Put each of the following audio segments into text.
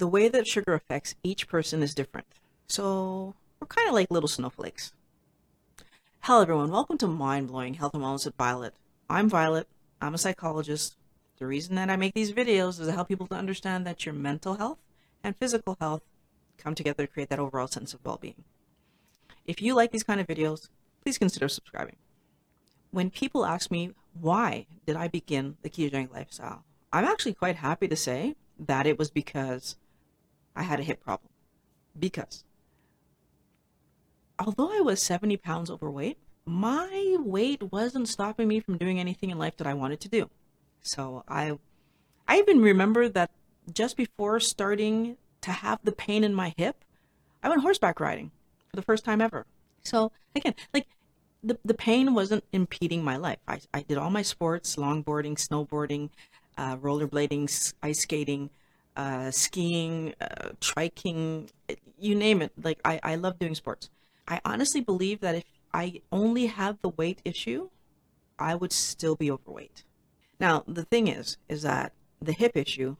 the way that sugar affects each person is different. So we're kind of like little snowflakes. Hello, everyone. Welcome to Mind Blowing Health and Wellness at Violet. I'm Violet. I'm a psychologist. The reason that I make these videos is to help people to understand that your mental health and physical health come together to create that overall sense of well being. If you like these kind of videos, please consider subscribing. When people ask me why did I begin the ketogenic lifestyle, I'm actually quite happy to say that it was because I had a hip problem. Because although I was 70 pounds overweight, my weight wasn't stopping me from doing anything in life that I wanted to do. So I I even remember that just before starting to have the pain in my hip, I went horseback riding for the first time ever. So again, like the, the pain wasn't impeding my life. I, I did all my sports, longboarding, snowboarding, uh, rollerblading, ice skating, uh, skiing, uh, triking, you name it. Like I, I love doing sports. I honestly believe that if I only had the weight issue, I would still be overweight. Now, the thing is, is that the hip issue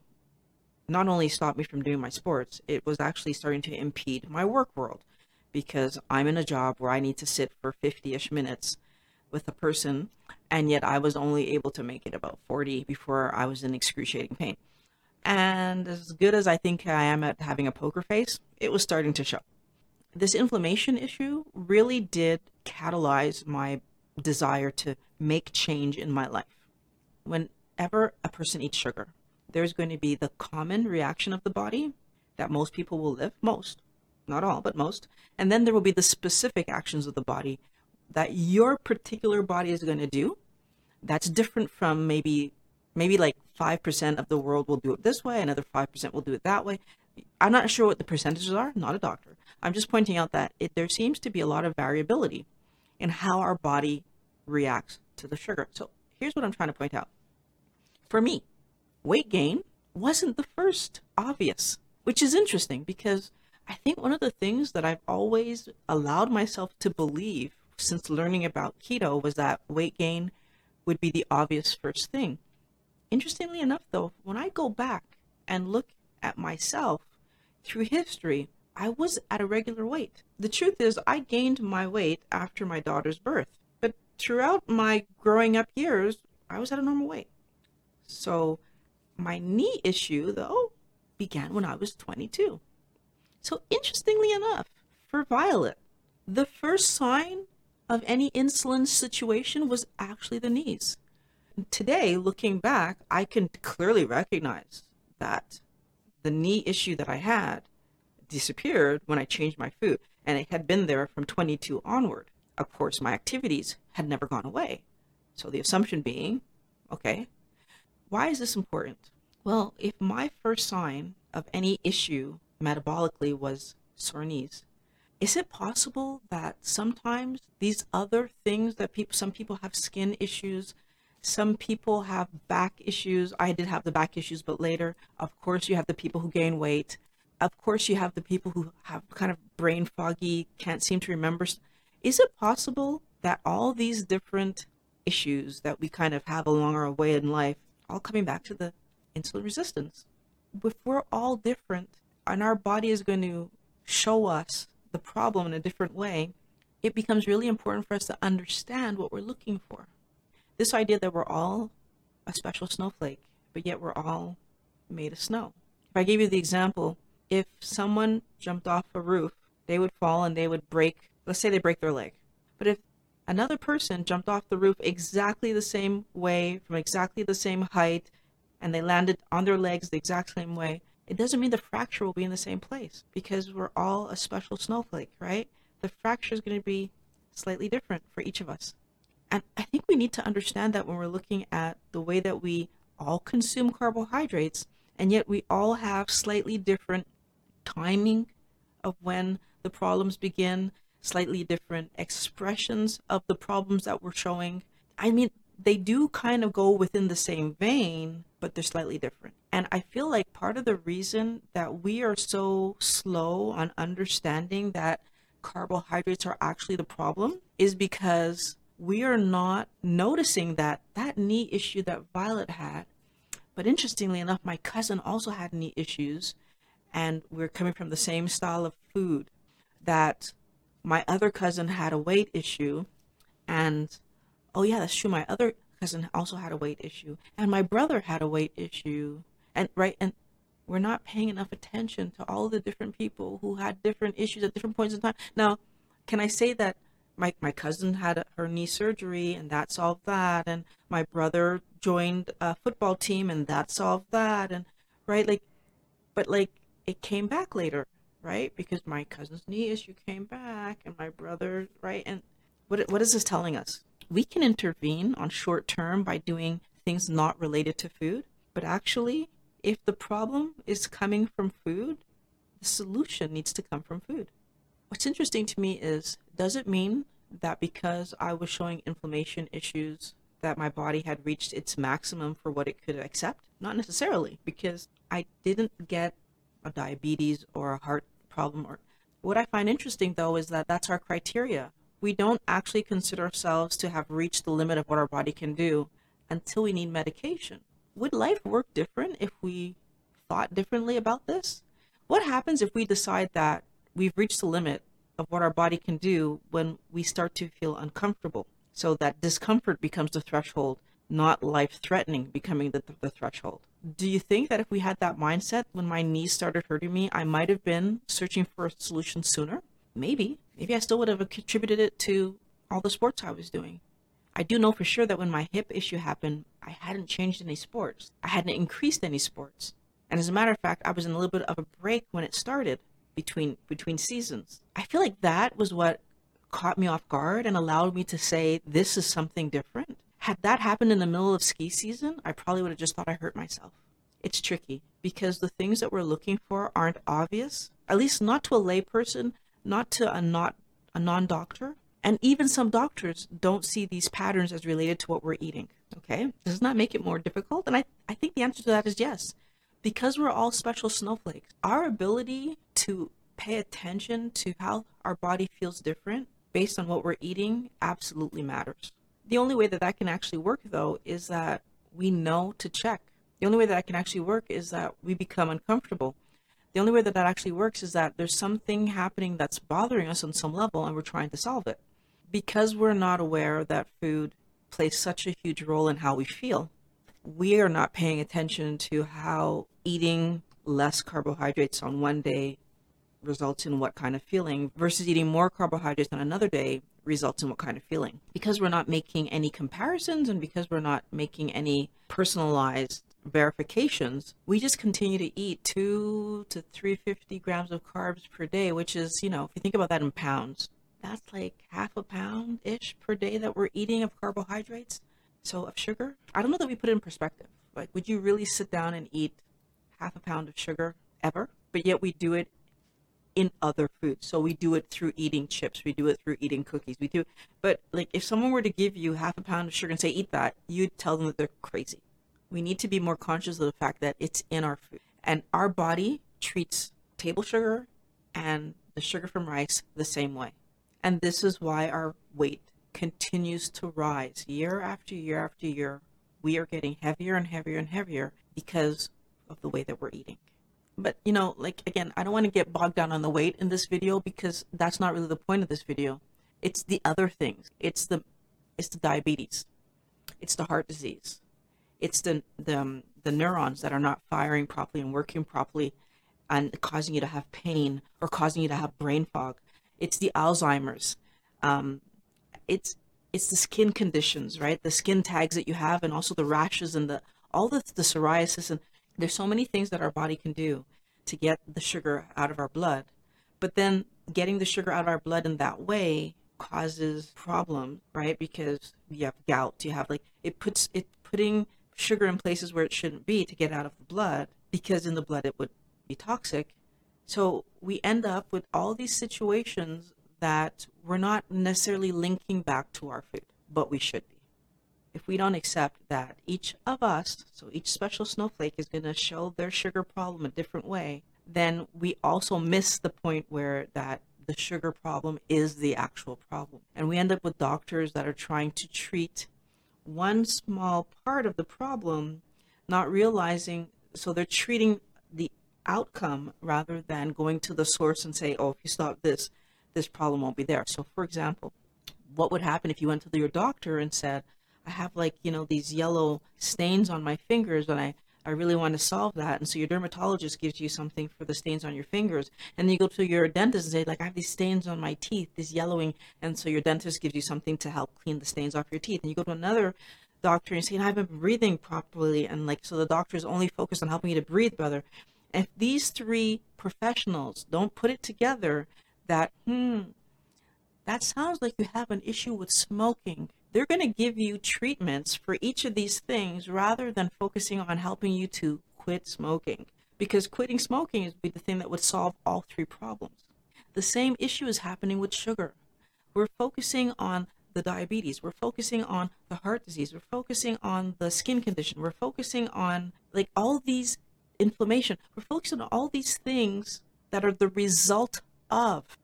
not only stopped me from doing my sports, it was actually starting to impede my work world because I'm in a job where I need to sit for 50 ish minutes with a person, and yet I was only able to make it about 40 before I was in excruciating pain. And as good as I think I am at having a poker face, it was starting to show. This inflammation issue really did catalyze my desire to make change in my life. Whenever a person eats sugar, there's going to be the common reaction of the body that most people will live, most, not all, but most. And then there will be the specific actions of the body that your particular body is going to do that's different from maybe maybe like 5% of the world will do it this way another 5% will do it that way. I'm not sure what the percentages are not a doctor. I'm just pointing out that it, there seems to be a lot of variability in how our body reacts to the sugar. So here's what i'm trying to point out. For me weight gain wasn't the first obvious which is interesting because I think one of the things that I've always allowed myself to believe since learning about keto was that weight gain would be the obvious first thing. Interestingly enough, though, when I go back and look at myself through history, I was at a regular weight. The truth is, I gained my weight after my daughter's birth, but throughout my growing up years, I was at a normal weight. So my knee issue, though, began when I was 22. So, interestingly enough, for Violet, the first sign of any insulin situation was actually the knees. Today, looking back, I can clearly recognize that the knee issue that I had disappeared when I changed my food, and it had been there from 22 onward. Of course, my activities had never gone away. So the assumption being, okay, why is this important? Well, if my first sign of any issue metabolically was sore knees. Is it possible that sometimes these other things that people, some people have skin issues, some people have back issues. I did have the back issues, but later, of course, you have the people who gain weight. Of course, you have the people who have kind of brain foggy, can't seem to remember. Is it possible that all these different issues that we kind of have along our way in life, all coming back to the insulin resistance? If we're all different, and our body is going to show us the problem in a different way, it becomes really important for us to understand what we're looking for. This idea that we're all a special snowflake, but yet we're all made of snow. If I gave you the example, if someone jumped off a roof, they would fall and they would break, let's say they break their leg. But if another person jumped off the roof exactly the same way, from exactly the same height, and they landed on their legs the exact same way, it doesn't mean the fracture will be in the same place because we're all a special snowflake, right? The fracture is going to be slightly different for each of us. And I think we need to understand that when we're looking at the way that we all consume carbohydrates, and yet we all have slightly different timing of when the problems begin, slightly different expressions of the problems that we're showing. I mean, they do kind of go within the same vein, but they're slightly different. And I feel like part of the reason that we are so slow on understanding that carbohydrates are actually the problem is because we are not noticing that that knee issue that Violet had. But interestingly enough, my cousin also had knee issues. and we're coming from the same style of food, that my other cousin had a weight issue, and oh yeah, that's true. My other cousin also had a weight issue, and my brother had a weight issue, and right, and we're not paying enough attention to all the different people who had different issues at different points in time. Now, can I say that my, my cousin had her knee surgery and that solved that, and my brother joined a football team and that solved that, and right, like, but like it came back later, right? Because my cousin's knee issue came back, and my brother, right, and what what is this telling us? We can intervene on short term by doing things not related to food, but actually, if the problem is coming from food, the solution needs to come from food. What's interesting to me is does it mean that because I was showing inflammation issues that my body had reached its maximum for what it could accept? Not necessarily, because I didn't get a diabetes or a heart problem or what I find interesting though is that that's our criteria. We don't actually consider ourselves to have reached the limit of what our body can do until we need medication. Would life work different if we thought differently about this? What happens if we decide that we've reached the limit of what our body can do when we start to feel uncomfortable? So that discomfort becomes the threshold, not life threatening becoming the, the threshold. Do you think that if we had that mindset when my knees started hurting me, I might have been searching for a solution sooner? Maybe. Maybe I still would have contributed it to all the sports I was doing. I do know for sure that when my hip issue happened, I hadn't changed any sports. I hadn't increased any sports. And as a matter of fact, I was in a little bit of a break when it started between between seasons. I feel like that was what caught me off guard and allowed me to say this is something different. Had that happened in the middle of ski season, I probably would have just thought I hurt myself. It's tricky because the things that we're looking for aren't obvious, at least not to a layperson, not to a not a non-doctor, and even some doctors don't see these patterns as related to what we're eating. Okay, does not make it more difficult, and I I think the answer to that is yes, because we're all special snowflakes. Our ability to pay attention to how our body feels different based on what we're eating absolutely matters. The only way that that can actually work, though, is that we know to check. The only way that that can actually work is that we become uncomfortable. The only way that that actually works is that there's something happening that's bothering us on some level and we're trying to solve it. Because we're not aware that food plays such a huge role in how we feel, we are not paying attention to how eating less carbohydrates on one day results in what kind of feeling versus eating more carbohydrates on another day results in what kind of feeling. Because we're not making any comparisons and because we're not making any personalized verifications, we just continue to eat two to 350 grams of carbs per day, which is, you know, if you think about that in pounds, that's like half a pound ish per day that we're eating of carbohydrates. So of sugar, I don't know that we put it in perspective. Like, would you really sit down and eat half a pound of sugar ever? But yet we do it in other foods. So we do it through eating chips, we do it through eating cookies, we do. But like if someone were to give you half a pound of sugar and say eat that, you'd tell them that they're crazy. We need to be more conscious of the fact that it's in our food. And our body treats table sugar and the sugar from rice the same way. And this is why our weight continues to rise year after year after year. We are getting heavier and heavier and heavier because of the way that we're eating. But you know like again i don't want to get bogged down on the weight in this video because that's not really the point of this video. It's the other things. It's the it's the diabetes. It's the heart disease. It's the the, um, the neurons that are not firing properly and working properly and causing you to have pain or causing you to have brain fog. It's the alzheimer's um, it's it's the skin conditions right the skin tags that you have and also the rashes and the all the, the psoriasis and there's so many things that our body can do to get the sugar out of our blood. But then getting the sugar out of our blood in that way causes problems, right? Because you have gout, you have like it puts it putting sugar in places where it shouldn't be to get out of the blood because in the blood it would be toxic. So we end up with all these situations that we're not necessarily linking back to our food, but we should be if we don't accept that each of us, so each special snowflake is going to show their sugar problem a different way, then we also miss the point where that the sugar problem is the actual problem. And we end up with doctors that are trying to treat one small part of the problem, not realizing, so they're treating the outcome rather than going to the source and say, oh, if you stop this, this problem won't be there. So, for example, what would happen if you went to your doctor and said, I have like, you know, these yellow stains on my fingers and I, I really want to solve that. And so your dermatologist gives you something for the stains on your fingers. And then you go to your dentist and say, like, I have these stains on my teeth, this yellowing. And so your dentist gives you something to help clean the stains off your teeth. And you go to another doctor and say, I haven't been breathing properly. And like, so the doctor is only focused on helping you to breathe better. If these three professionals don't put it together that, hmm, that sounds like you have an issue with smoking they're going to give you treatments for each of these things rather than focusing on helping you to quit smoking. Because quitting smoking is the thing that would solve all three problems. The same issue is happening with sugar. We're focusing on the diabetes, we're focusing on the heart disease, we're focusing on the skin condition, we're focusing on like all these inflammation, we're focusing on all these things that are the result of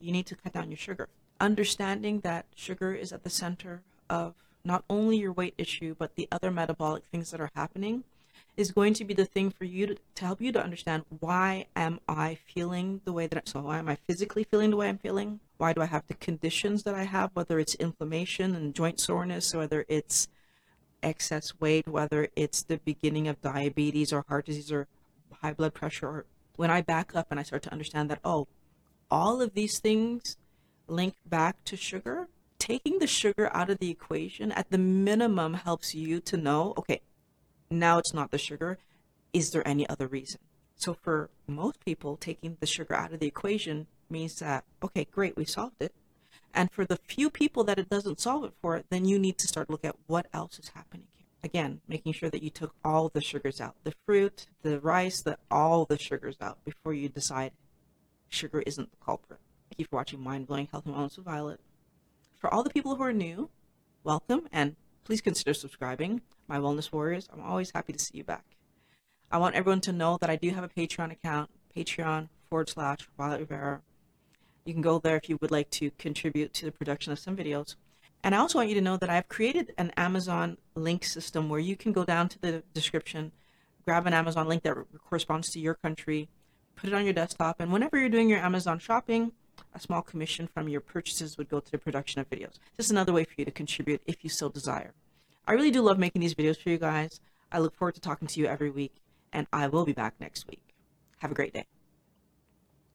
you need to cut down your sugar understanding that sugar is at the center of not only your weight issue, but the other metabolic things that are happening is going to be the thing for you to, to help you to understand why am I feeling the way that I, so why am I physically feeling the way I'm feeling? Why do I have the conditions that I have, whether it's inflammation and joint soreness, whether it's excess weight, whether it's the beginning of diabetes or heart disease or high blood pressure, or when I back up and I start to understand that, oh, all of these things link back to sugar, taking the sugar out of the equation at the minimum helps you to know, okay, now it's not the sugar. Is there any other reason? So for most people, taking the sugar out of the equation means that, okay, great, we solved it. And for the few people that it doesn't solve it for, then you need to start look at what else is happening here. Again, making sure that you took all the sugars out, the fruit, the rice, the all the sugars out before you decide sugar isn't the culprit. Thank you for watching Mind Blowing Health and Wellness with Violet. For all the people who are new, welcome and please consider subscribing. My Wellness Warriors, I'm always happy to see you back. I want everyone to know that I do have a Patreon account, Patreon forward slash Violet Reveira. You can go there if you would like to contribute to the production of some videos. And I also want you to know that I've created an Amazon link system where you can go down to the description, grab an Amazon link that corresponds to your country, put it on your desktop, and whenever you're doing your Amazon shopping, a small commission from your purchases would go to the production of videos. This is another way for you to contribute if you so desire. I really do love making these videos for you guys. I look forward to talking to you every week, and I will be back next week. Have a great day.